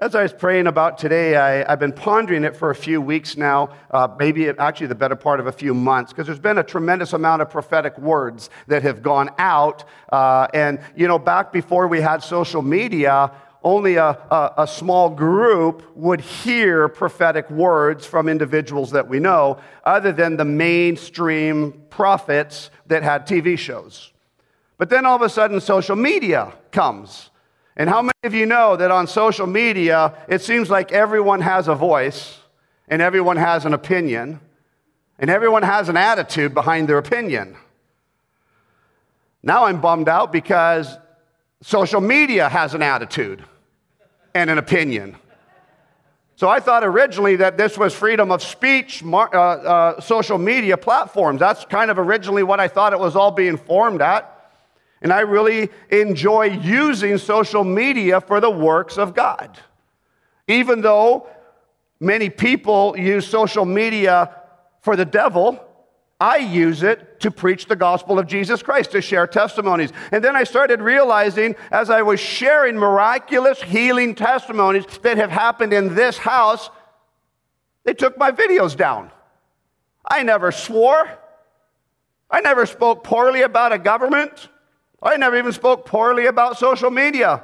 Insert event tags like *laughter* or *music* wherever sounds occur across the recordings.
As I was praying about today, I, have been pondering it for a few weeks now, uh, maybe actually the better part of a few months, because there's been a tremendous amount of prophetic words that have gone out. Uh, and, you know, back before we had social media, only a, a, a, small group would hear prophetic words from individuals that we know, other than the mainstream prophets that had TV shows. But then all of a sudden, social media comes. And how many of you know that on social media, it seems like everyone has a voice and everyone has an opinion and everyone has an attitude behind their opinion? Now I'm bummed out because social media has an attitude and an opinion. So I thought originally that this was freedom of speech, uh, uh, social media platforms. That's kind of originally what I thought it was all being formed at. And I really enjoy using social media for the works of God. Even though many people use social media for the devil, I use it to preach the gospel of Jesus Christ, to share testimonies. And then I started realizing as I was sharing miraculous healing testimonies that have happened in this house, they took my videos down. I never swore. I never spoke poorly about a government. I never even spoke poorly about social media.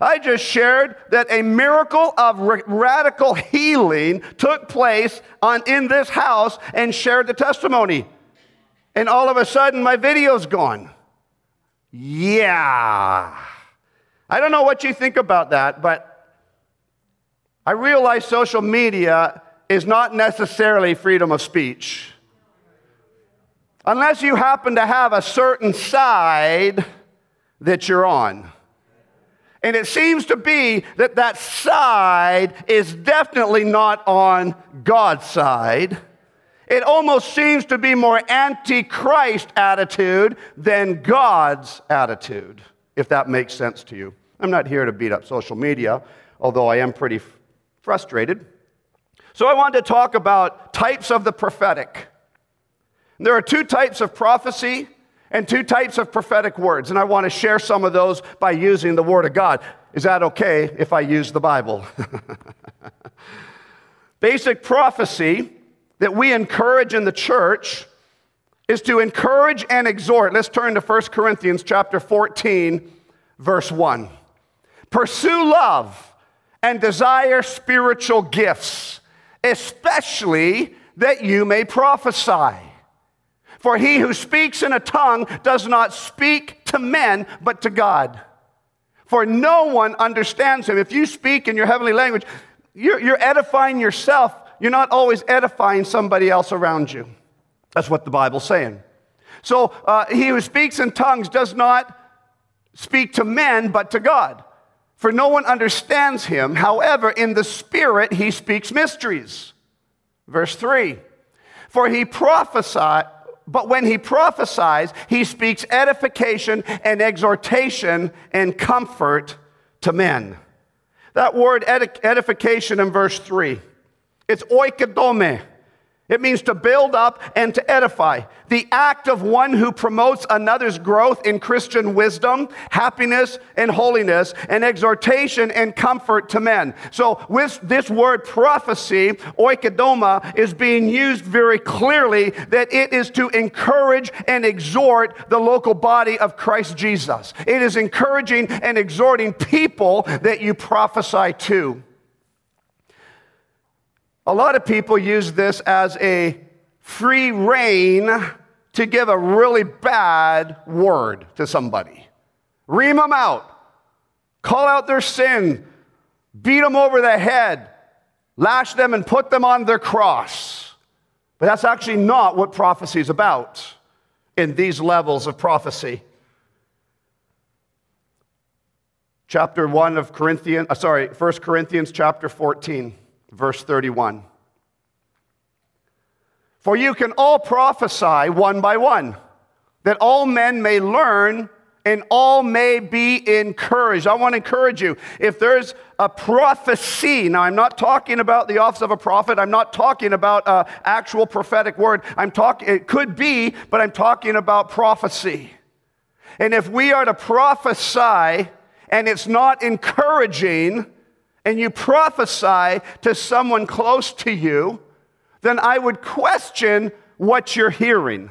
I just shared that a miracle of radical healing took place on, in this house and shared the testimony. And all of a sudden, my video's gone. Yeah. I don't know what you think about that, but I realize social media is not necessarily freedom of speech unless you happen to have a certain side that you're on. And it seems to be that that side is definitely not on God's side. It almost seems to be more antichrist attitude than God's attitude, if that makes sense to you. I'm not here to beat up social media, although I am pretty frustrated. So I wanted to talk about types of the prophetic. There are two types of prophecy and two types of prophetic words, and I want to share some of those by using the Word of God. Is that okay if I use the Bible? *laughs* Basic prophecy that we encourage in the church is to encourage and exhort. Let's turn to 1 Corinthians chapter 14, verse 1. Pursue love and desire spiritual gifts, especially that you may prophesy. For he who speaks in a tongue does not speak to men, but to God. For no one understands him. If you speak in your heavenly language, you're, you're edifying yourself. You're not always edifying somebody else around you. That's what the Bible's saying. So uh, he who speaks in tongues does not speak to men, but to God. For no one understands him. However, in the Spirit, he speaks mysteries. Verse 3 For he prophesied but when he prophesies, he speaks edification and exhortation and comfort to men. That word edification in verse 3, it's oikodome. It means to build up and to edify. The act of one who promotes another's growth in Christian wisdom, happiness, and holiness, and exhortation and comfort to men. So, with this word prophecy, oikodoma, is being used very clearly that it is to encourage and exhort the local body of Christ Jesus. It is encouraging and exhorting people that you prophesy to. A lot of people use this as a free rein to give a really bad word to somebody. Ream them out, call out their sin, beat them over the head, lash them, and put them on their cross. But that's actually not what prophecy is about in these levels of prophecy. Chapter 1 of Corinthians, uh, sorry, 1 Corinthians chapter 14 verse 31. For you can all prophesy one by one, that all men may learn and all may be encouraged. I want to encourage you. If there's a prophecy, now I'm not talking about the office of a prophet, I'm not talking about an actual prophetic word. I'm talking, it could be, but I'm talking about prophecy. And if we are to prophesy and it's not encouraging, and you prophesy to someone close to you, then I would question what you're hearing.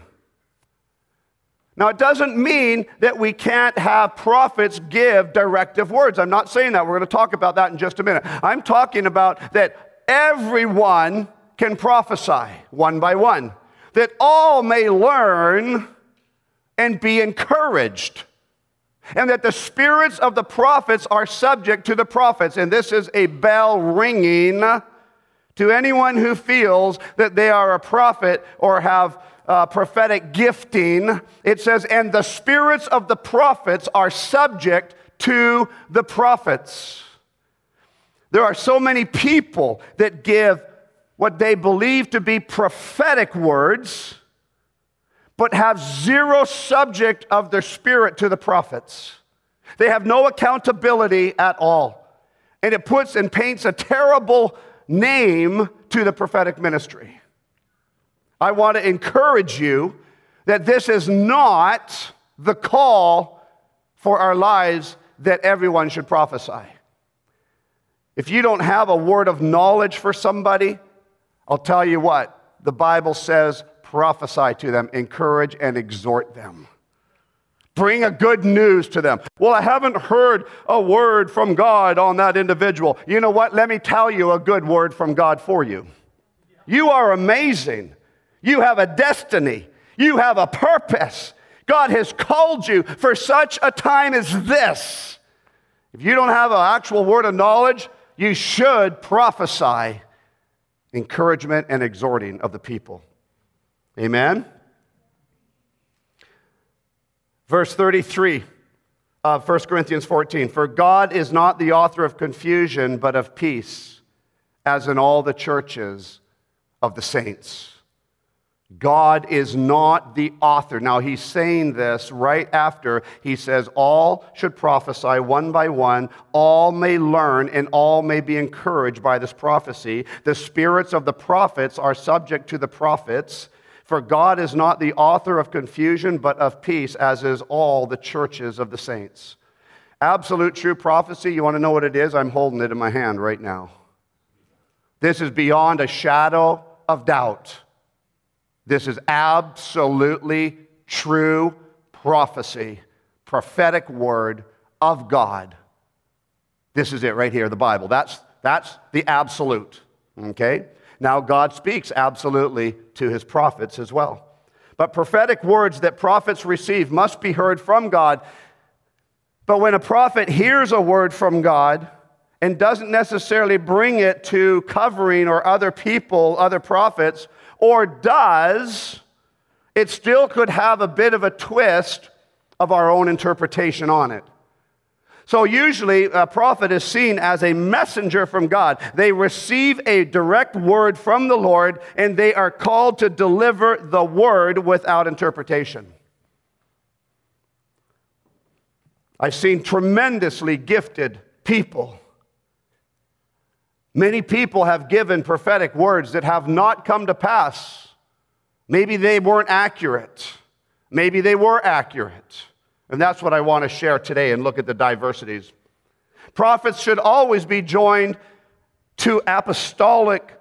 Now, it doesn't mean that we can't have prophets give directive words. I'm not saying that. We're going to talk about that in just a minute. I'm talking about that everyone can prophesy one by one, that all may learn and be encouraged, and that the spirits of the prophets are subject to the prophets. And this is a bell ringing to anyone who feels that they are a prophet or have uh, prophetic gifting, it says, and the spirits of the prophets are subject to the prophets. There are so many people that give what they believe to be prophetic words, but have zero subject of their spirit to the prophets. They have no accountability at all. And it puts and paints a terrible name to the prophetic ministry. I want to encourage you that this is not the call for our lives that everyone should prophesy. If you don't have a word of knowledge for somebody, I'll tell you what, the Bible says prophesy to them, encourage and exhort them. Bring a good news to them. Well, I haven't heard a word from God on that individual. You know what? Let me tell you a good word from God for you. You are amazing. You have a destiny. You have a purpose. God has called you for such a time as this. If you don't have an actual word of knowledge, you should prophesy encouragement and exhorting of the people. Amen? Verse 33 of 1 Corinthians 14 For God is not the author of confusion, but of peace, as in all the churches of the saints. God is not the author. Now, he's saying this right after he says, All should prophesy one by one, all may learn, and all may be encouraged by this prophecy. The spirits of the prophets are subject to the prophets. For God is not the author of confusion, but of peace, as is all the churches of the saints. Absolute true prophecy, you want to know what it is? I'm holding it in my hand right now. This is beyond a shadow of doubt. This is absolutely true prophecy, prophetic word of God. This is it right here, the Bible. That's, that's the absolute. Okay? Now, God speaks absolutely to his prophets as well. But prophetic words that prophets receive must be heard from God. But when a prophet hears a word from God and doesn't necessarily bring it to covering or other people, other prophets, or does, it still could have a bit of a twist of our own interpretation on it. So, usually, a prophet is seen as a messenger from God. They receive a direct word from the Lord, and they are called to deliver the word without interpretation. I've seen tremendously gifted people. Many people have given prophetic words that have not come to pass. Maybe they weren't accurate. Maybe they were accurate. And that's what I want to share today and look at the diversities. Prophets should always be joined to apostolic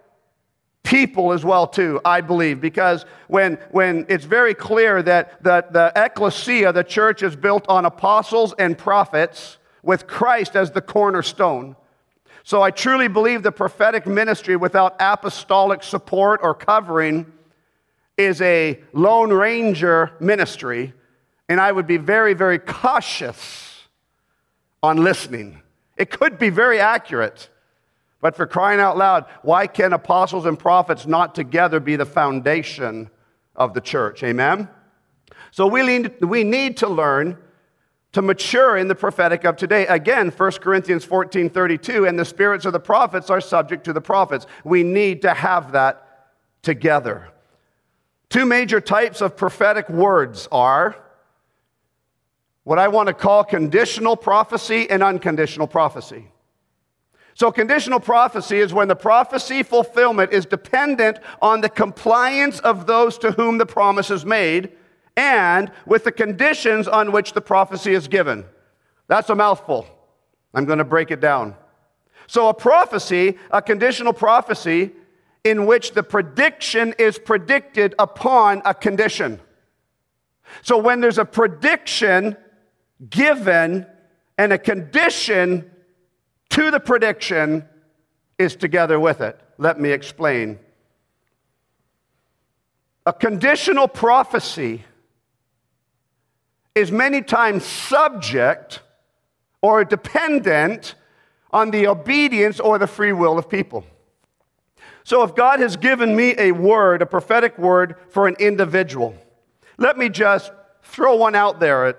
people as well too i believe because when, when it's very clear that the, the ecclesia the church is built on apostles and prophets with christ as the cornerstone so i truly believe the prophetic ministry without apostolic support or covering is a lone ranger ministry and I would be very, very cautious on listening. It could be very accurate, but for crying out loud, why can apostles and prophets not together be the foundation of the church? Amen? So we need, we need to learn to mature in the prophetic of today. Again, 1 Corinthians 14 32, and the spirits of the prophets are subject to the prophets. We need to have that together. Two major types of prophetic words are what I want to call conditional prophecy and unconditional prophecy. So, conditional prophecy is when the prophecy fulfillment is dependent on the compliance of those to whom the promise is made and with the conditions on which the prophecy is given. That's a mouthful. I'm going to break it down. So, a prophecy, a conditional prophecy, in which the prediction is predicted upon a condition. So, when there's a prediction given and a condition to the prediction is together with it. Let me explain. A conditional prophecy is many times subject or dependent on the obedience or the free will of people. So, if God has given me a word, a prophetic word for an individual, let me just throw one out there.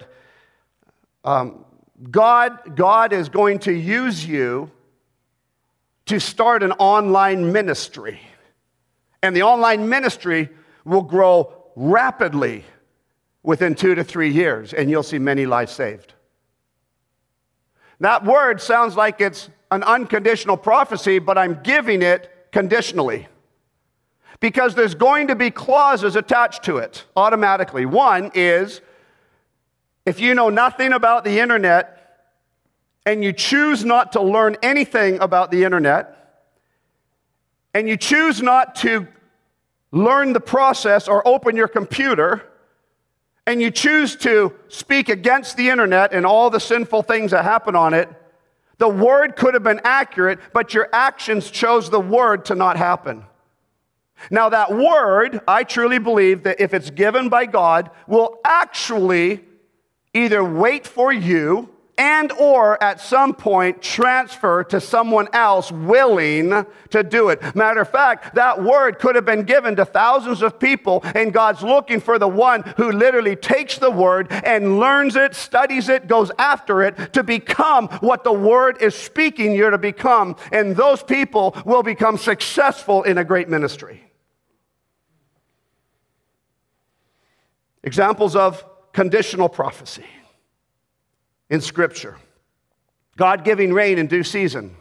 Um, God, God is going to use you to start an online ministry. And the online ministry will grow rapidly within two to three years, and you'll see many lives saved. That word sounds like it's an unconditional prophecy, but I'm giving it conditionally. Because there's going to be clauses attached to it automatically. One is if you know nothing about the internet and you choose not to learn anything about the internet, and you choose not to learn the process or open your computer, and you choose to speak against the internet and all the sinful things that happen on it, the word could have been accurate, but your actions chose the word to not happen. Now, that word, I truly believe that if it's given by God, will actually either wait for you and or at some point transfer to someone else willing to do it. Matter of fact, that word could have been given to thousands of people and God's looking for the one who literally takes the word and learns it, studies it, goes after it to become what the word is speaking you're to become. And those people will become successful in a great ministry. Examples of conditional prophecy in Scripture. God giving rain in due season.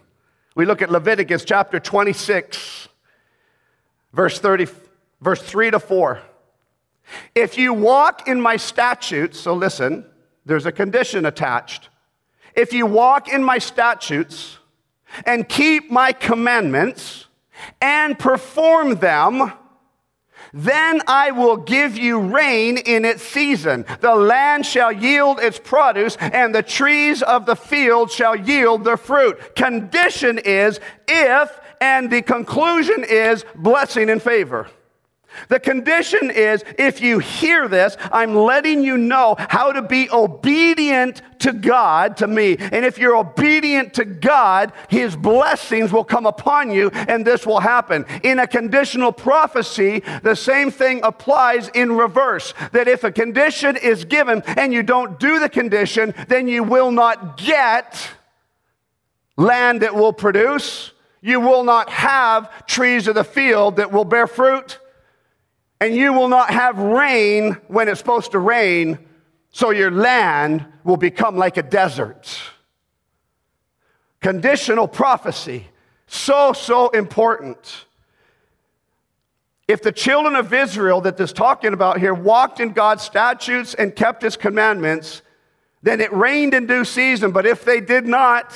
We look at Leviticus chapter 26, verse 30, verse 3 to 4. If you walk in my statutes, so listen, there's a condition attached. If you walk in my statutes and keep my commandments and perform them, then I will give you rain in its season. The land shall yield its produce, and the trees of the field shall yield their fruit. Condition is if, and the conclusion is blessing and favor. The condition is if you hear this, I'm letting you know how to be obedient to God, to me. And if you're obedient to God, His blessings will come upon you and this will happen. In a conditional prophecy, the same thing applies in reverse that if a condition is given and you don't do the condition, then you will not get land that will produce. You will not have trees of the field that will bear fruit and you will not have rain when it's supposed to rain, so your land will become like a desert. Conditional prophecy, so, so important. If the children of Israel that this talking about here walked in God's statutes and kept his commandments, then it rained in due season. But if they did not,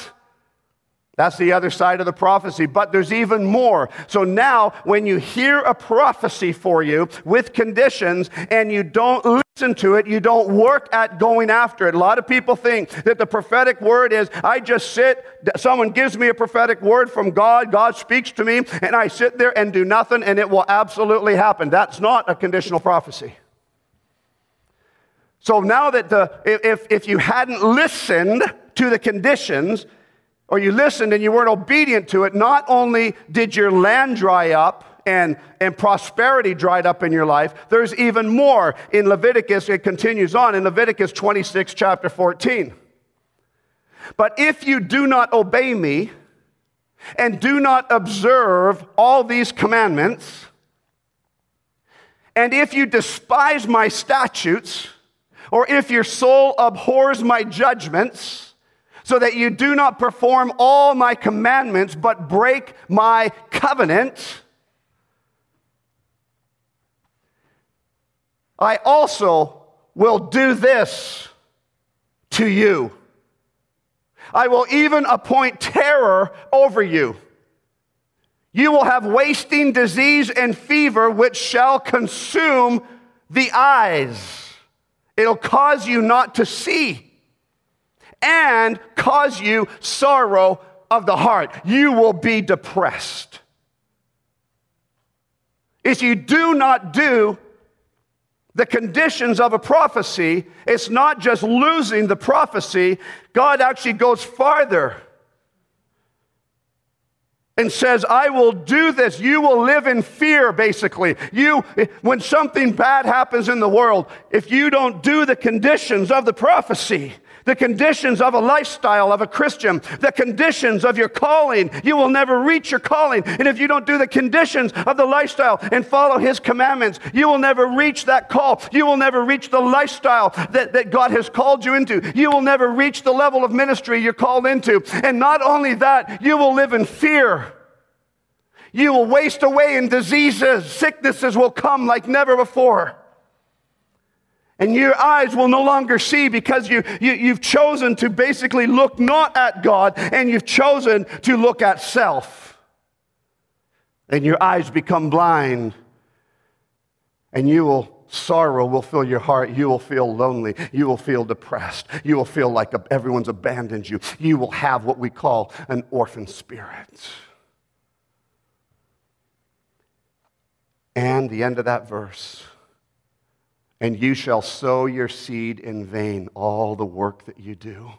that's the other side of the prophecy. But there's even more. So now, when you hear a prophecy for you with conditions and you don't listen to it, you don't work at going after it. A lot of people think that the prophetic word is I just sit, someone gives me a prophetic word from God, God speaks to me, and I sit there and do nothing, and it will absolutely happen. That's not a conditional prophecy. So now that the, if, if you hadn't listened to the conditions, or you listened and you weren't obedient to it, not only did your land dry up, and, and prosperity dried up in your life. There's even more in Leviticus. It continues on in Leviticus 26, chapter 14. But if you do not obey me and do not observe all these commandments, and if you despise my statutes, or if your soul abhors my judgments, so that you do not perform all my commandments, but break my covenant. I also will do this to you. I will even appoint terror over you. You will have wasting disease and fever, which shall consume the eyes. It'll cause you not to see and cause you sorrow of the heart. You will be depressed. If you do not do the conditions of a prophecy, it's not just losing the prophecy, God actually goes farther and says, I will do this. You will live in fear, basically. You, when something bad happens in the world, if you don't do the conditions of the prophecy, the conditions of a lifestyle of a Christian, the conditions of your calling. You will never reach your calling. And if you don't do the conditions of the lifestyle and follow His commandments, you will never reach that call. You will never reach the lifestyle that, that God has called you into. You will never reach the level of ministry you're called into. And not only that, you will live in fear. You will waste away in diseases. Sicknesses will come like never before. And your eyes will no longer see because you, you, you've chosen to basically look not at God and you've chosen to look at self. And your eyes become blind. And you will, sorrow will fill your heart. You will feel lonely. You will feel depressed. You will feel like everyone's abandoned you. You will have what we call an orphan spirit. And the end of that verse and you shall sow your seed in vain. All the work that you do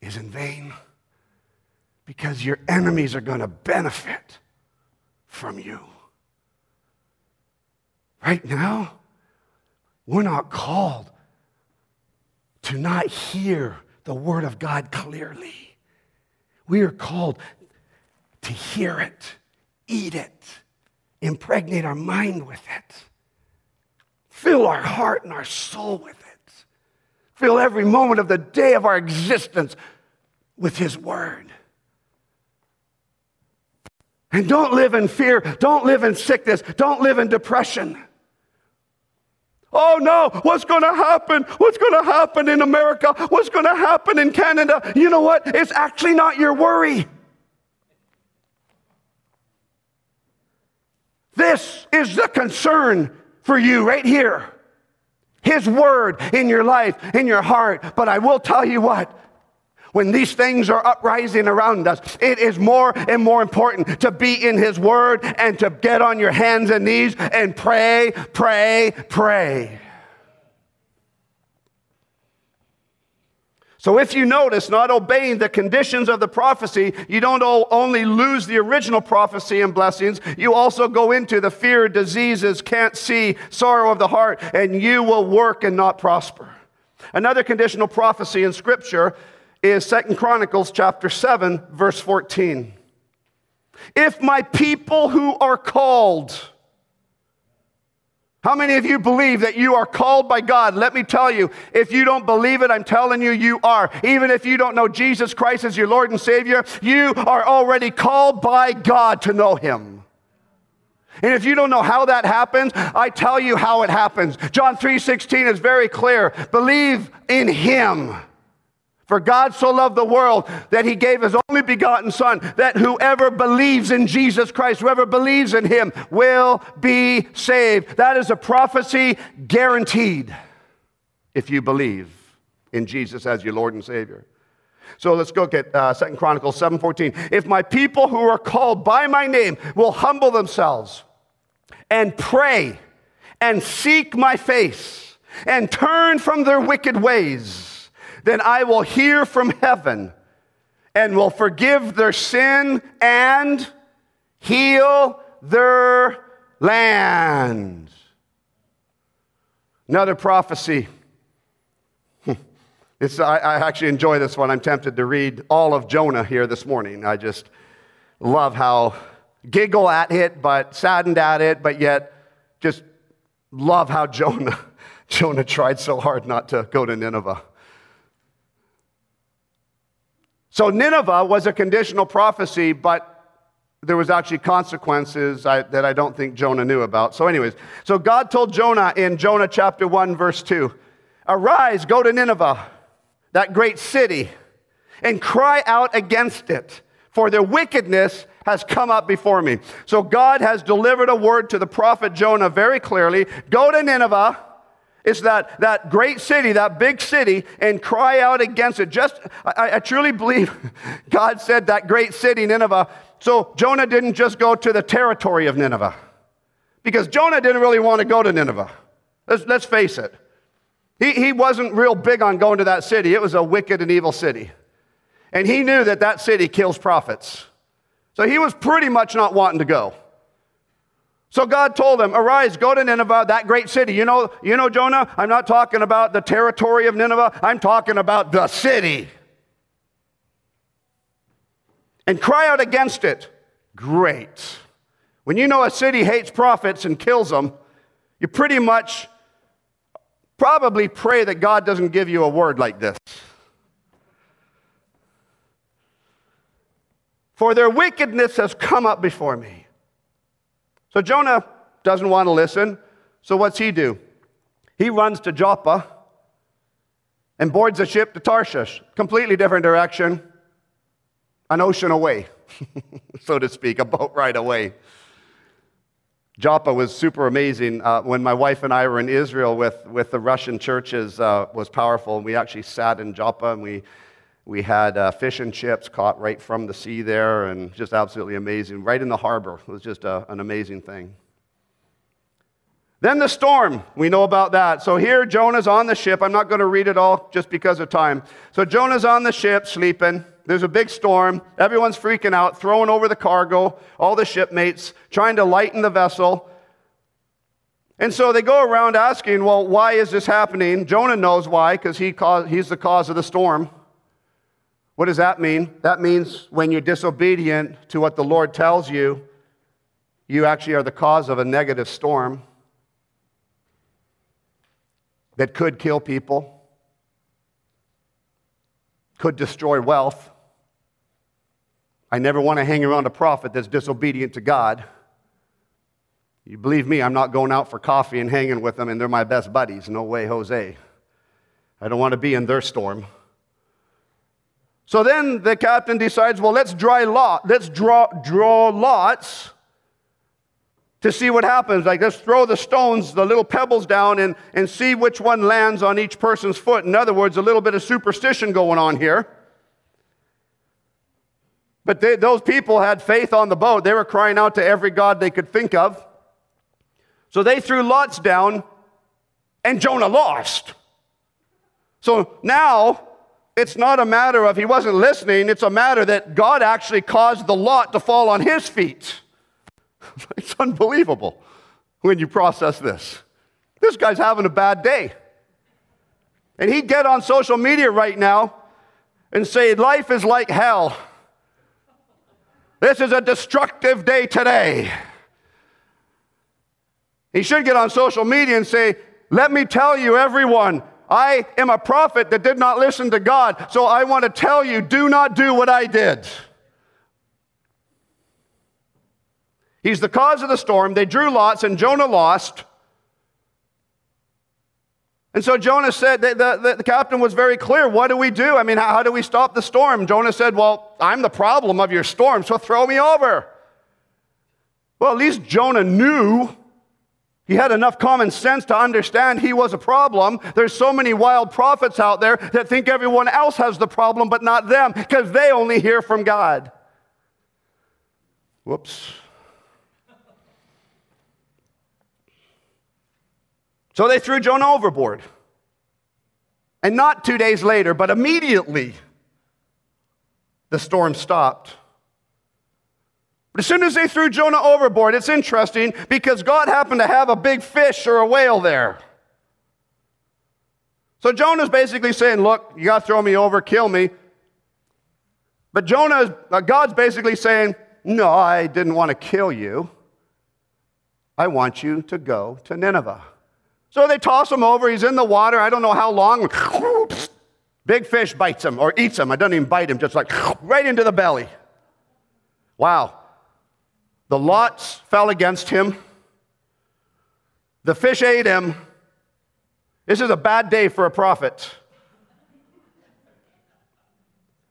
is in vain because your enemies are going to benefit from you. Right now, we're not called to not hear the Word of God clearly. We are called to hear it, eat it, impregnate our mind with it. Fill our heart and our soul with it. Fill every moment of the day of our existence with His Word. And don't live in fear. Don't live in sickness. Don't live in depression. Oh no, what's going to happen? What's going to happen in America? What's going to happen in Canada? You know what? It's actually not your worry. This is the concern for you right here. His word in your life, in your heart. But I will tell you what, when these things are uprising around us, it is more and more important to be in His Word and to get on your hands and knees and pray, pray, pray. So, if you notice, not obeying the conditions of the prophecy, you don't only lose the original prophecy and blessings, you also go into the fear, diseases, can't see, sorrow of the heart, and you will work and not prosper. Another conditional prophecy in Scripture is Second Chronicles chapter 7, verse 14. If my people who are called, how many of you believe that you are called by God? Let me tell you, if you don't believe it, I'm telling you, you are. Even if you don't know Jesus Christ as your Lord and Savior, you are already called by God to know Him. And if you don't know how that happens, I tell you how it happens. John 3:16 is very clear. Believe in him. For God so loved the world that he gave his only begotten Son, that whoever believes in Jesus Christ, whoever believes in him, will be saved. That is a prophecy guaranteed if you believe in Jesus as your Lord and Savior. So let's go get uh, 2 Chronicles 7.14. If my people who are called by my name will humble themselves and pray and seek my face and turn from their wicked ways, then I will hear from heaven and will forgive their sin and heal their land. Another prophecy. *laughs* It's, I, I actually enjoy this one. I'm tempted to read all of Jonah here this morning. I just love how giggle at it, but saddened at it, but yet just love how Jonah, *laughs* Jonah tried so hard not to go to Nineveh. So Nineveh was a conditional prophecy, but there was actually consequences I, that I don't think Jonah knew about. So, anyways, so God told Jonah in Jonah chapter 1, verse 2 Arise, go to Nineveh, that great city, and cry out against it, for their wickedness has come up before me. So God has delivered a word to the prophet Jonah very clearly Go to Nineveh. It's that, that great city, that big city, and cry out against it. Just, I, I truly believe *laughs* God said that great city, Nineveh. So Jonah didn't just go to the territory of Nineveh, because Jonah didn't really want to go to Nineveh. Let's, let's face it. He, he wasn't real big on going to that city. It was a wicked and evil city. And he knew that that city kills prophets. So he was pretty much not wanting to go. So God told them, Arise, go to Nineveh, that great city. You know, you know, Jonah, I'm not talking about the territory of Nineveh, I'm talking about the city. And cry out against it. Great. When you know a city hates prophets and kills them, you pretty much probably pray that God doesn't give you a word like this. For their wickedness has come up before me. So Jonah doesn't want to listen. So what's he do? He runs to Joppa and boards a ship to Tarshish, completely different direction, an ocean away, *laughs* so to speak, a boat ride away. Joppa was super amazing. Uh, when my wife and I were in Israel with, with the Russian churches, uh, was powerful. And we actually sat in Joppa and we, we had uh, fish and chips caught right from the sea there, and just absolutely amazing. Right in the harbor. It was just a, uh, an amazing thing. Then the storm, we know about that. So here Jonah's on the ship. I'm not going to read it all just because of time. So Jonah's on the ship sleeping. There's a big storm. Everyone's freaking out, throwing over the cargo, all the shipmates, trying to lighten the vessel. And so they go around asking, well, why is this happening? Jonah knows why, because he he's the cause of the storm. What does that mean? That means when you're disobedient to what the Lord tells you, you actually are the cause of a negative storm that could kill people, could destroy wealth, I never want to hang around a prophet that's disobedient to God. You believe me, I'm not going out for coffee and hanging with them, and they're my best buddies. No way, Jose. I don't want to be in their storm. So then the captain decides, well, let's draw lot, let's draw, draw lots to see what happens. Like, let's throw the stones, the little pebbles down, and, and see which one lands on each person's foot. In other words, a little bit of superstition going on here. But they, those people had faith on the boat. They were crying out to every God they could think of. So they threw lots down, and Jonah lost. So now it's not a matter of he wasn't listening, it's a matter that God actually caused the lot to fall on his feet. *laughs* it's unbelievable when you process this. This guy's having a bad day. And he'd get on social media right now and say, Life is like hell. This is a destructive day today. He should get on social media and say, Let me tell you, everyone, I am a prophet that did not listen to God, so I want to tell you, do not do what I did. He's the cause of the storm. They drew lots, and Jonah lost. And so Jonah said, the, the, the, captain was very clear. What do we do? I mean, how, how do we stop the storm? Jonah said, Well, I'm the problem of your storm, so throw me over. Well, at least Jonah knew. He had enough common sense to understand he was a problem. There's so many wild prophets out there that think everyone else has the problem, but not them, because they only hear from God. Whoops. So they threw Jonah overboard. And not two days later, but immediately, the storm stopped. But as soon as they threw Jonah overboard, it's interesting because God happened to have a big fish or a whale there. So Jonah's basically saying, Look, you got to throw me over, kill me. But Jonah, uh, God's basically saying, No, I didn't want to kill you. I want you to go to Nineveh. So they toss him over. He's in the water. I don't know how long. Big fish bites him or eats him. I don't even bite him, just like right into the belly. Wow. The lots fell against him. The fish ate him. This is a bad day for a prophet.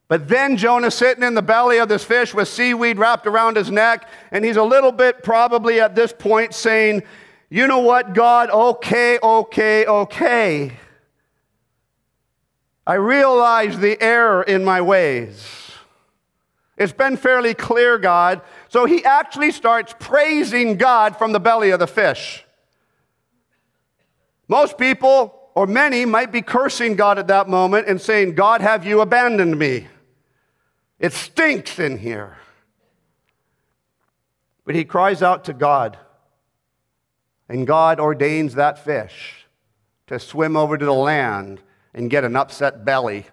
But then Jonah's sitting in the belly of this fish with seaweed wrapped around his neck, and he's a little bit probably at this point saying, You know what, God? Okay, okay, okay. I realize the error in my ways. It's been fairly clear, God. So he actually starts praising God from the belly of the fish. Most people, or many, might be cursing God at that moment and saying, God, have you abandoned me? It stinks in here. But he cries out to God, and God ordains that fish to swim over to the land and get an upset belly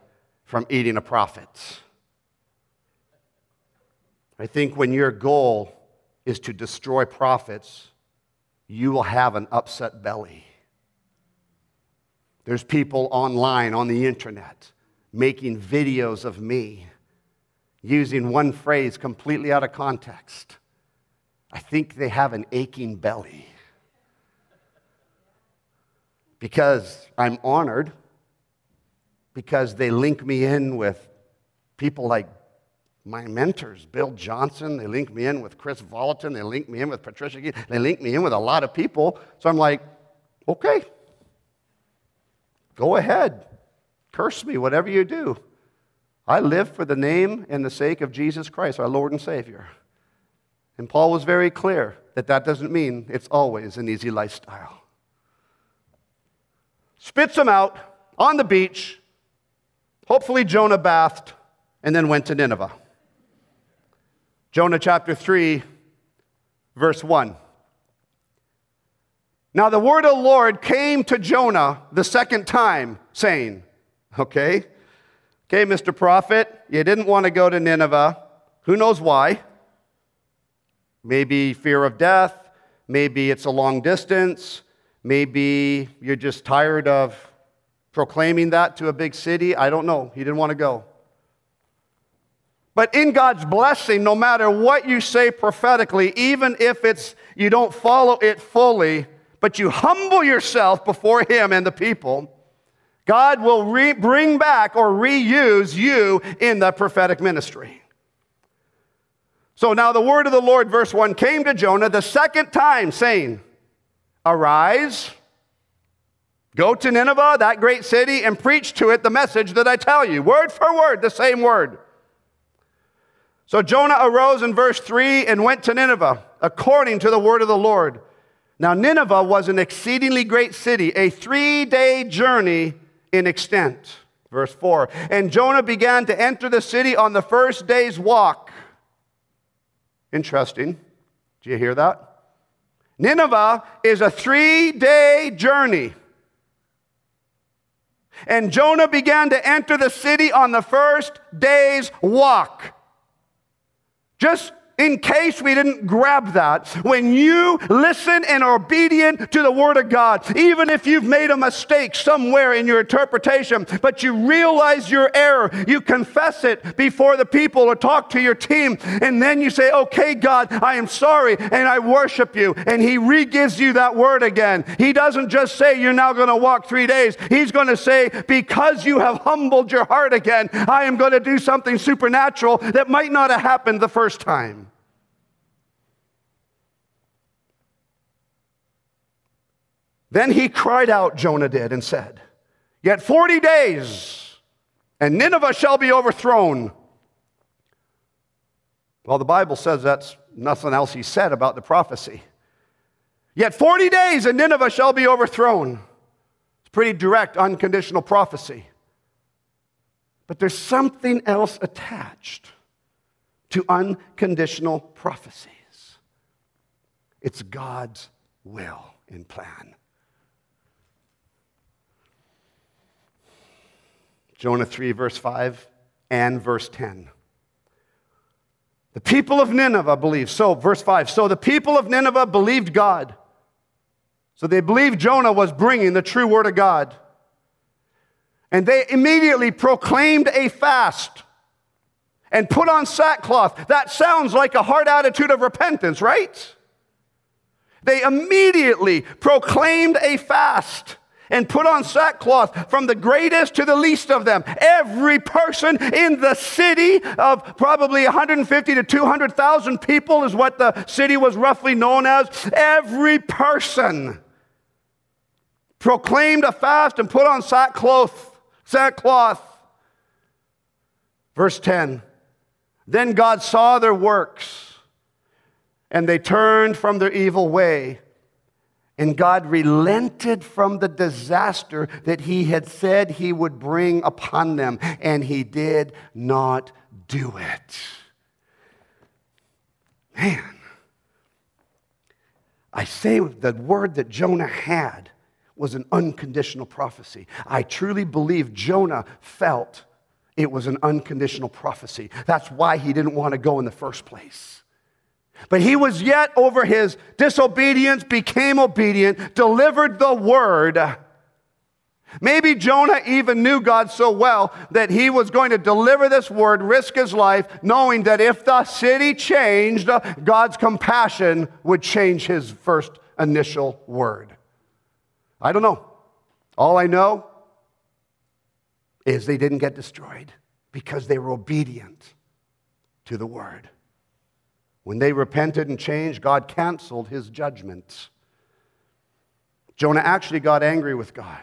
from eating a prophet. I think when your goal is to destroy prophets, you will have an upset belly. There's people online on the internet making videos of me using one phrase completely out of context. I think they have an aching belly. Because I'm honored, because they link me in with people like my mentors, Bill Johnson, they link me in with Kris Vallotton, they link me in with Patricia they link me in with a lot of people. So I'm like, okay, go ahead, curse me, whatever you do. I live for the name and the sake of Jesus Christ, our Lord and Savior. And Paul was very clear that that doesn't mean it's always an easy lifestyle. Spits him out on the beach. Hopefully, Jonah bathed and then went to Nineveh. Jonah chapter 3, verse 1. Now the word of the Lord came to Jonah the second time, saying, Okay, Okay, Mr. Prophet, you didn't want to go to Nineveh. Who knows why? Maybe fear of death. Maybe it's a long distance. Maybe you're just tired of proclaiming that to a big city. I don't know. He didn't want to go. But in God's blessing, no matter what you say prophetically, even if it's you don't follow it fully, but you humble yourself before him and the people, God will re- bring back or reuse you in the prophetic ministry. So now the word of the Lord, verse 1, came to Jonah the second time, saying, Arise, go to Nineveh, that great city, and preach to it the message that I tell you. Word for word, the same word. So Jonah arose in verse 3 and went to Nineveh, according to the word of the Lord. Now, Nineveh was an exceedingly great city, a three day journey in extent. Verse 4 And Jonah began to enter the city on the first day's walk. Interesting. Do you hear that? Nineveh is a three day journey. And Jonah began to enter the city on the first day's walk. Just in case we didn't grab that, when you listen and are obedient to the Word of God, even if you've made a mistake somewhere in your interpretation, but you realize your error, you confess it before the people or talk to your team, and then you say, Okay, God, I am sorry, and I worship you. And He re gives you that word again. He doesn't just say, You're now going to walk three days. He's going to say, Because you have humbled your heart again, I am going to do something supernatural that might not have happened the first time. Then he cried out, Jonah did, and said, Yet 40 days, and Nineveh shall be overthrown. Well, the Bible says that's nothing else he said about the prophecy. Yet 40 days, and Nineveh shall be overthrown. It's pretty direct, unconditional prophecy. But there's something else attached to unconditional prophecies it's God's will and plan. Jonah 3, verse 5 and verse 10. The people of Nineveh believed. So, verse 5. So the people of Nineveh believed God. So they believed Jonah was bringing the true word of God. And they immediately proclaimed a fast and put on sackcloth. That sounds like a hard attitude of repentance, right? They immediately proclaimed a fast and put on sackcloth from the greatest to the least of them. Every person in the city of probably 150 to 200,000 people is what the city was roughly known as. Every person proclaimed a fast and put on sackcloth, sackcloth. Verse 10 Then God saw their works, and they turned from their evil way. And God relented from the disaster that he had said he would bring upon them, and he did not do it. Man, I say the word that Jonah had was an unconditional prophecy. I truly believe Jonah felt it was an unconditional prophecy. That's why he didn't want to go in the first place. But he was yet over his disobedience, became obedient, delivered the word. Maybe Jonah even knew God so well that he was going to deliver this word, risk his life, knowing that if the city changed, God's compassion would change his first initial word. I don't know. All I know is they didn't get destroyed because they were obedient to the word. When they repented and changed, God canceled his judgments. Jonah actually got angry with God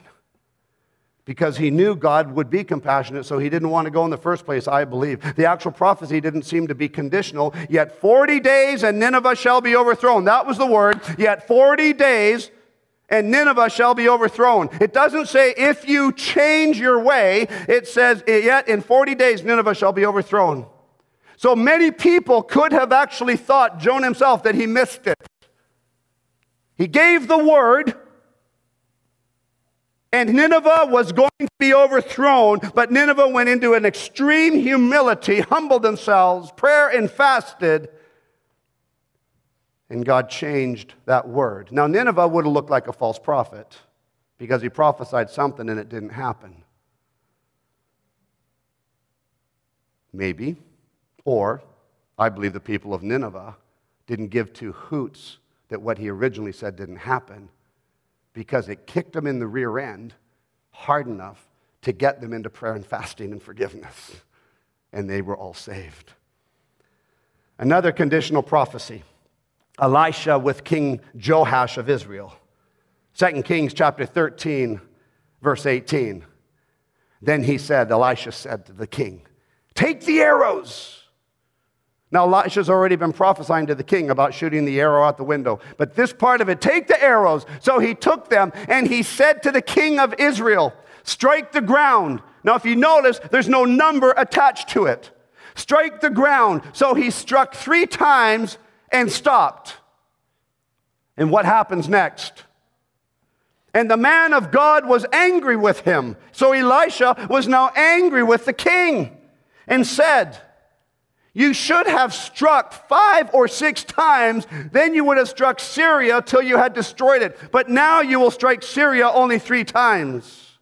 because he knew God would be compassionate, so he didn't want to go in the first place, I believe. The actual prophecy didn't seem to be conditional. Yet 40 days and Nineveh shall be overthrown. That was the word. Yet 40 days and Nineveh shall be overthrown. It doesn't say if you change your way, it says, yet in 40 days Nineveh shall be overthrown. So many people could have actually thought, Jonah himself, that he missed it. He gave the word, and Nineveh was going to be overthrown, but Nineveh went into an extreme humility, humbled themselves, prayer and fasted and God changed that word. Now, Nineveh would have looked like a false prophet because he prophesied something and it didn't happen. Maybe. Or, I believe the people of Nineveh didn't give two hoots that what he originally said didn't happen because it kicked them in the rear end hard enough to get them into prayer and fasting and forgiveness. And they were all saved. Another conditional prophecy Elisha with King Joash of Israel. 2 Kings chapter 13, verse 18. Then he said, Elisha said to the king, Take the arrows. Now, Elisha's already been prophesying to the king about shooting the arrow out the window. But this part of it, take the arrows. So he took them and he said to the king of Israel, Strike the ground. Now, if you notice, there's no number attached to it. Strike the ground. So he struck three times and stopped. And what happens next? And the man of God was angry with him. So Elisha was now angry with the king and said, You should have struck five or six times, then you would have struck Syria till you had destroyed it. But now you will strike Syria only three times.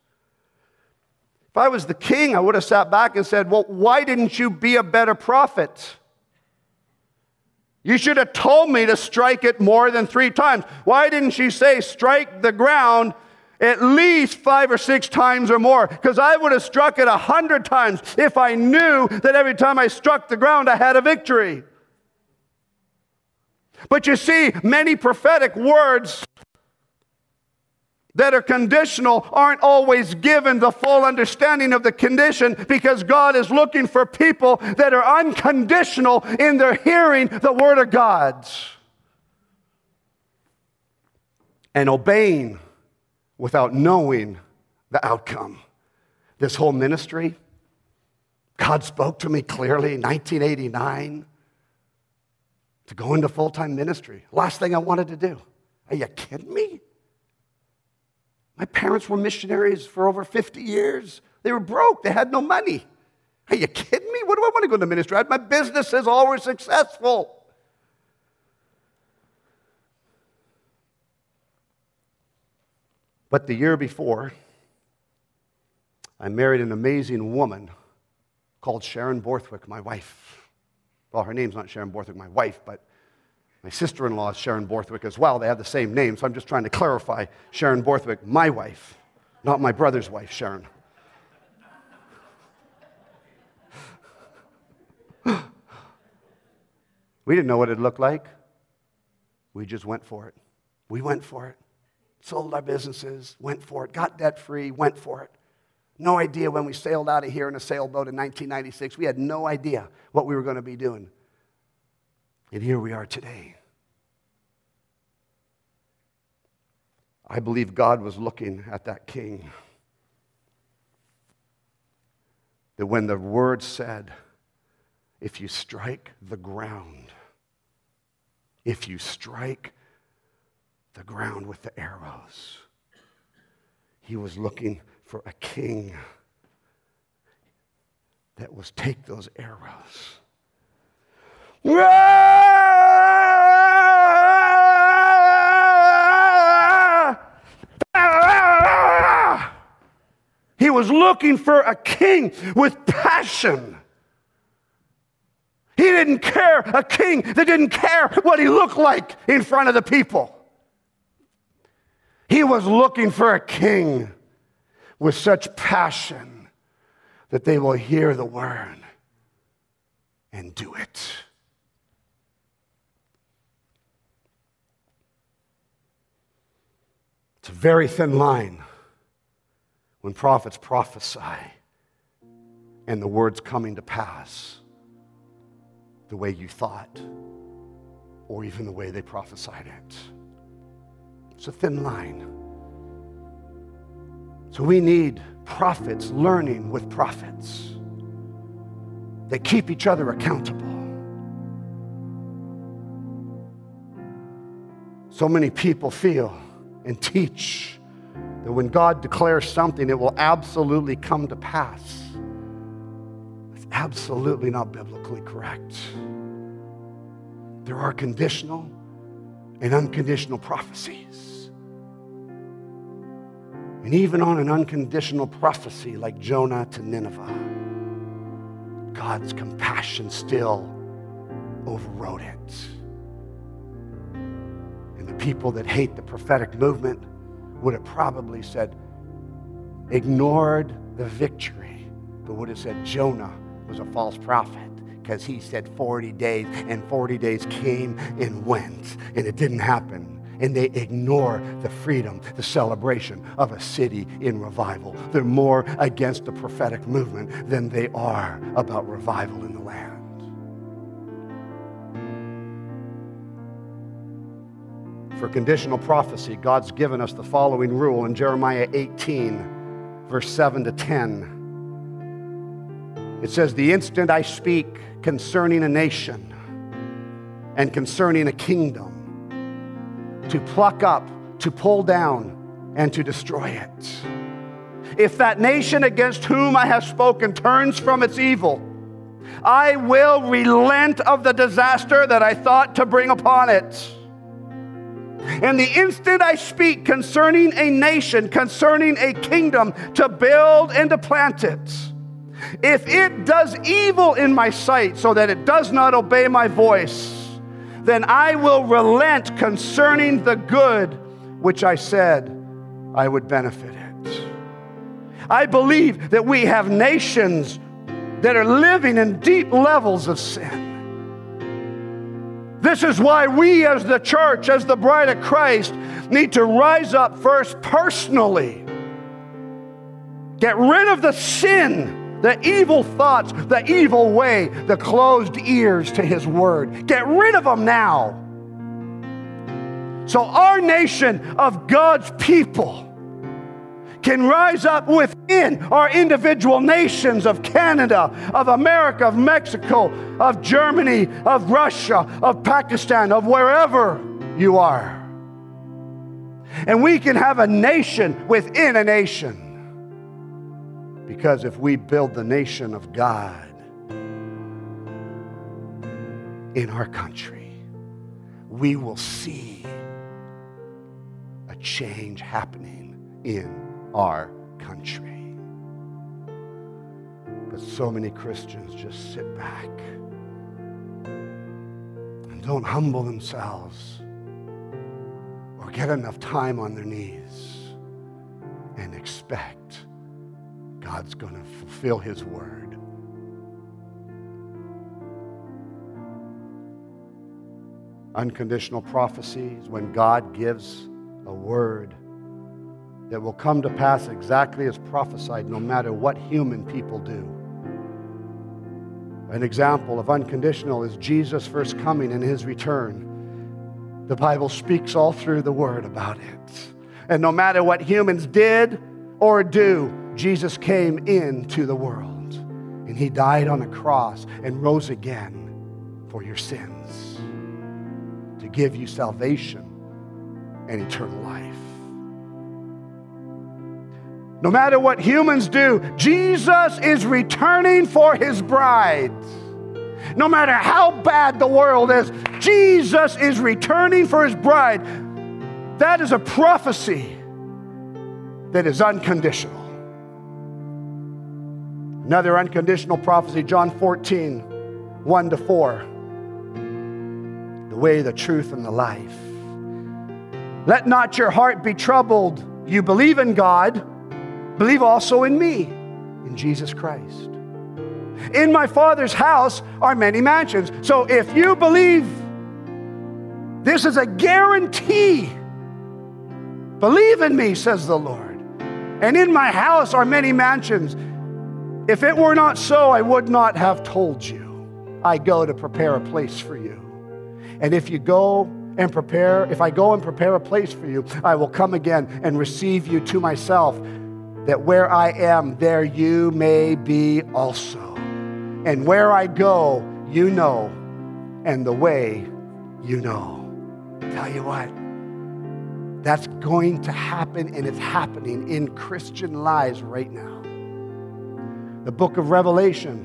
If I was the king, I would have sat back and said, Well, why didn't you be a better prophet? You should have told me to strike it more than three times. Why didn't she say strike the ground at least five or six times or more? Because I would have struck it a hundred times if I knew that every time I struck the ground I had a victory. But you see, many prophetic words that are conditional aren't always given the full understanding of the condition because God is looking for people that are unconditional in their hearing the Word of God's and obeying without knowing the outcome. This whole ministry, God spoke to me clearly in 1989 to go into full time ministry. Last thing I wanted to do. Are you kidding me? My parents were missionaries for over 50 years. They were broke, they had no money. Are you kidding me? What do I want to go into ministry? I had My businesses all were successful. But the year before, I married an amazing woman called Sharon Borthwick, my wife. Well, her name's not Sharon Borthwick, my wife, but my sister in law is Sharon Borthwick as well. They have the same name, so I'm just trying to clarify Sharon Borthwick, my wife. Not my brother's wife, Sharon. *gasps* we didn't know what it looked like. We just went for it. We went for it. Sold our businesses, went for it, got debt free, went for it. No idea when we sailed out of here in a sailboat in 1996. We had no idea what we were going to be doing. And here we are today. I believe God was looking at that king. That when the word said, if you strike the ground, if you strike the ground with the arrows, he was looking for a king that was take those arrows. He was looking for a king with passion. He didn't care, a king that didn't care what he looked like in front of the people. He was looking for a king with such passion that they will hear the word and do it. It's a very thin line when prophets prophesy and the word's coming to pass the way you thought or even the way they prophesied it. It's a thin line. So we need prophets learning with prophets that keep each other accountable. So many people feel and teach that when God declares something, it will absolutely come to pass. It's absolutely not biblically correct. There are conditional and unconditional prophecies. And even on an unconditional prophecy like Jonah to Nineveh, God's compassion still overrode it. And the people that hate the prophetic movement would have probably said, ignored the victory, but would have said Jonah was a false prophet because he said 40 days, and 40 days came and went, and it didn't happen. And they ignore the freedom, the celebration of a city in revival. They're more against the prophetic movement than they are about revival in the land. for conditional prophecy, God's given us the following rule in Jeremiah 18, verse 7 to 10. It says, The instant I speak concerning a nation and concerning a kingdom, to pluck up, to pull down, and to destroy it. If that nation against whom I have spoken turns from its evil, I will relent of the disaster that I thought to bring upon it. And the instant I speak concerning a nation, concerning a kingdom to build and to plant it, if it does evil in my sight so that it does not obey my voice, then I will relent concerning the good which I said I would benefit it. I believe that we have nations that are living in deep levels of sin. This is why we, as the church, as the bride of Christ, need to rise up first personally. Get rid of the sin, the evil thoughts, the evil way, the closed ears to His word. Get rid of them now. So, our nation of God's people can rise up within our individual nations of Canada, of America, of Mexico, of Germany, of Russia, of Pakistan, of wherever you are. And we can have a nation within a nation. Because if we build the nation of God in our country, we will see a change happening in our country. But so many Christians just sit back and don't humble themselves or get enough time on their knees and expect God's going to fulfill his word. Unconditional prophecy is when God gives a word that will come to pass exactly as prophesied, no matter what human people do. An example of unconditional is Jesus' first coming and his return. The Bible speaks all through the word about it. And no matter what humans did or do, Jesus came into the world. And he died on a cross and rose again for your sins to give you salvation and eternal life. No matter what humans do, Jesus is returning for his bride. No matter how bad the world is, Jesus is returning for his bride. That is a prophecy that is unconditional. Another unconditional prophecy, John 14, 1 to 4. The way, the truth, and the life. Let not your heart be troubled. You believe in God Believe also in me, in Jesus Christ. In my Father's house are many mansions. So if you believe, this is a guarantee. Believe in me, says the Lord. And in my house are many mansions. If it were not so, I would not have told you. I go to prepare a place for you. And if you go and prepare, if I go and prepare a place for you, I will come again and receive you to myself, that where I am, there you may be also. And where I go, you know, and the way you know. Tell you what, that's going to happen and it's happening in Christian lives right now. The book of Revelation,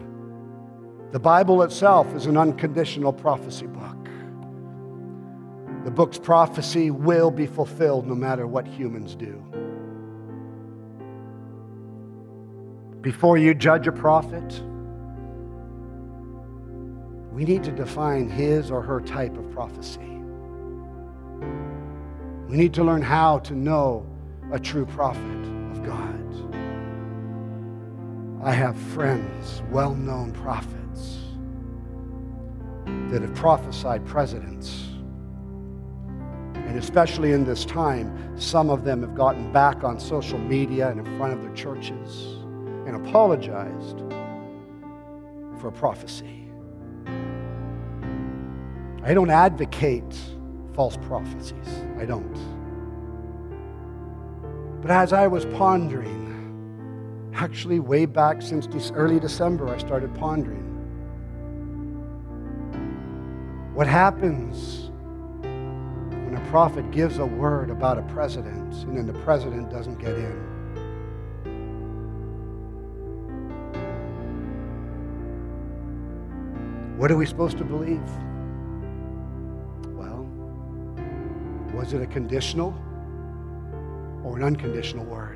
the Bible itself is an unconditional prophecy book. The book's prophecy will be fulfilled no matter what humans do. before you judge a prophet, we need to define his or her type of prophecy. We need to learn how to know a true prophet. I have friends, well known prophets, that have prophesied presidents. And especially in this time, some of them have gotten back on social media and in front of their churches and apologized for prophecy. I don't advocate false prophecies. I don't. But as I was pondering, actually, way back since early December, I started pondering what happens when a prophet gives a word about a president and then the president doesn't get in. What are we supposed to believe? Well, was it a conditional or an unconditional word?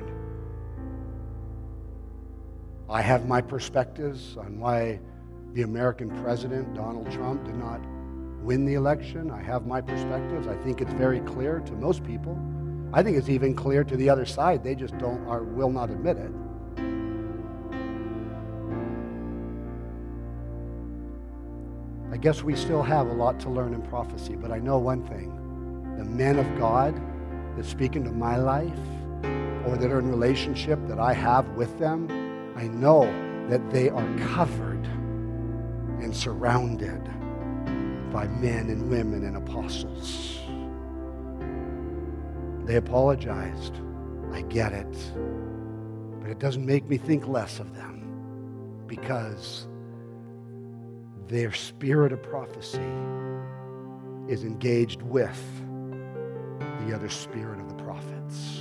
I have my perspectives on why the American president, Donald Trump, did not win the election. I have my perspectives. I think it's very clear to most people. I think it's even clear to the other side. They just don't or will not admit it. I guess we still have a lot to learn in prophecy, but I know one thing the men of God that speak into my life or that are in relationship that I have with them, I know that they are covered and surrounded by men and women and apostles. They apologized. I get it. But it doesn't make me think less of them because their spirit of prophecy is engaged with the other spirit of the prophets.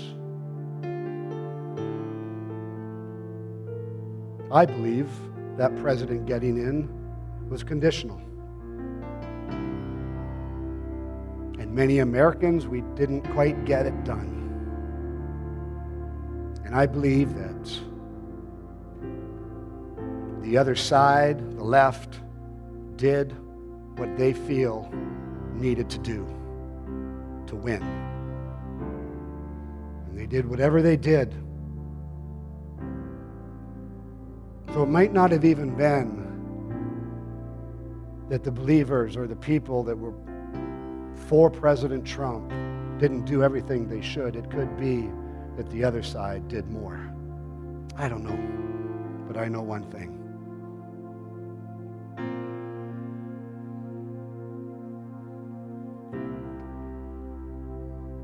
I believe that president getting in was conditional. And many Americans, we didn't quite get it done. And I believe that the other side, the left, did what they feel needed to do to win. And they did whatever they did So it might not have even been that the believers or the people that were for President Trump didn't do everything they should. It could be that the other side did more. I don't know, but I know one thing.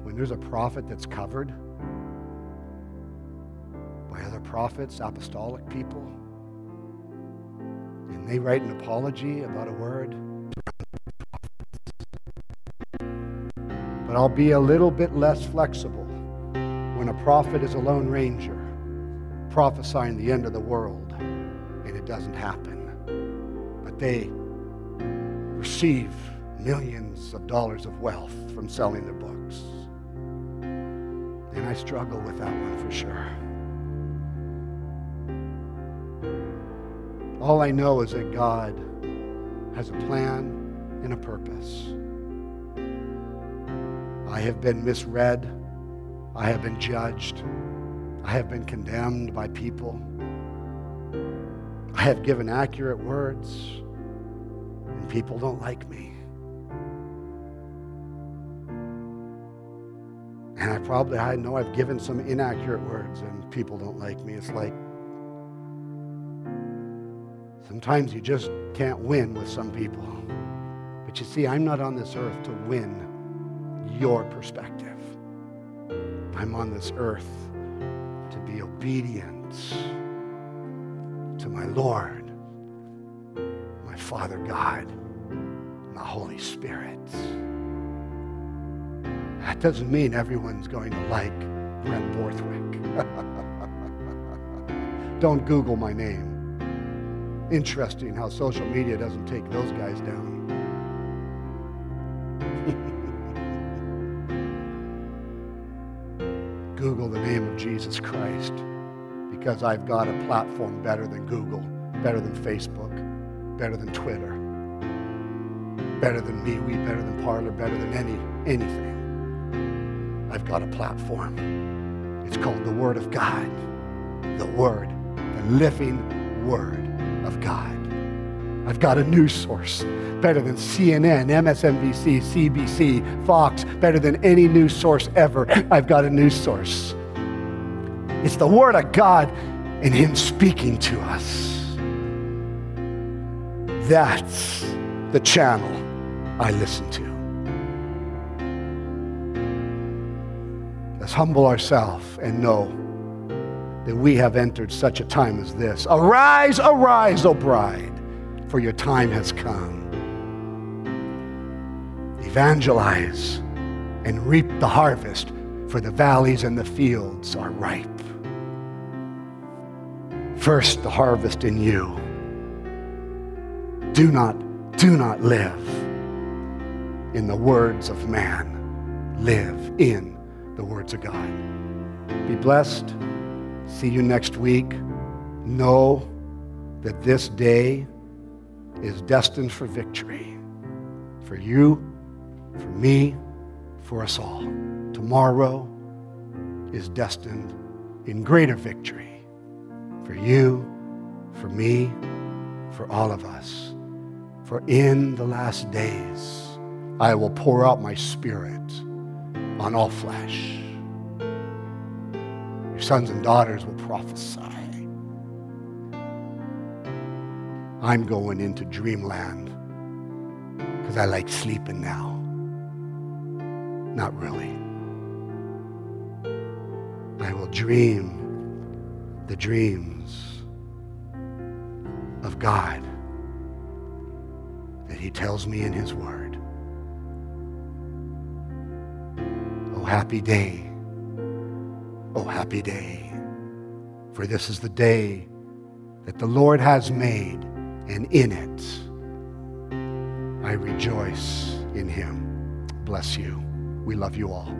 When there's a prophet that's covered by other prophets, apostolic people, they write an apology about a word, but I'll be a little bit less flexible when a prophet is a lone ranger prophesying the end of the world and it doesn't happen. But they receive millions of dollars of wealth from selling their books. And I struggle with that one for sure. All I know is that God has a plan and a purpose. I have been misread. I have been judged. I have been condemned by people. I have given accurate words, and people don't like me. And I probably, I know I've given some inaccurate words, and people don't like me. It's like sometimes you just can't win with some people. But you see, I'm not on this earth to win your perspective. I'm on this earth to be obedient to my Lord, my Father God, and the Holy Spirit. That doesn't mean everyone's going to like Brent Borthwick. *laughs* Don't Google my name. Interesting how social media doesn't take those guys down. *laughs* Google the name of Jesus Christ because I've got a platform better than Google, better than Facebook, better than Twitter, better than MeWe, better than Parler, better than any anything. I've got a platform. It's called the Word of God. The Word, the living Word of God. I've got a news source better than CNN, MSNBC, CBC, Fox, better than any news source ever. I've got a news source. It's the Word of God and Him speaking to us. That's the channel I listen to. Let's humble ourselves and know that we have entered such a time as this. Arise, arise, O bride, for your time has come. Evangelize and reap the harvest, for the valleys and the fields are ripe. First, the harvest in you. Do not, do not live in the words of man. Live in the words of God. Be blessed. See you next week. Know that this day is destined for victory for you, for me, for us all. Tomorrow is destined in greater victory for you, for me, for all of us. For in the last days, I will pour out my spirit on all flesh. Your sons and daughters will prophesy. I'm going into dreamland because I like sleeping now. Not really. I will dream the dreams of God that He tells me in His Word. Oh, happy day. Oh, happy day. For this is the day that the Lord has made, and in it I rejoice in Him. Bless you. We love you all.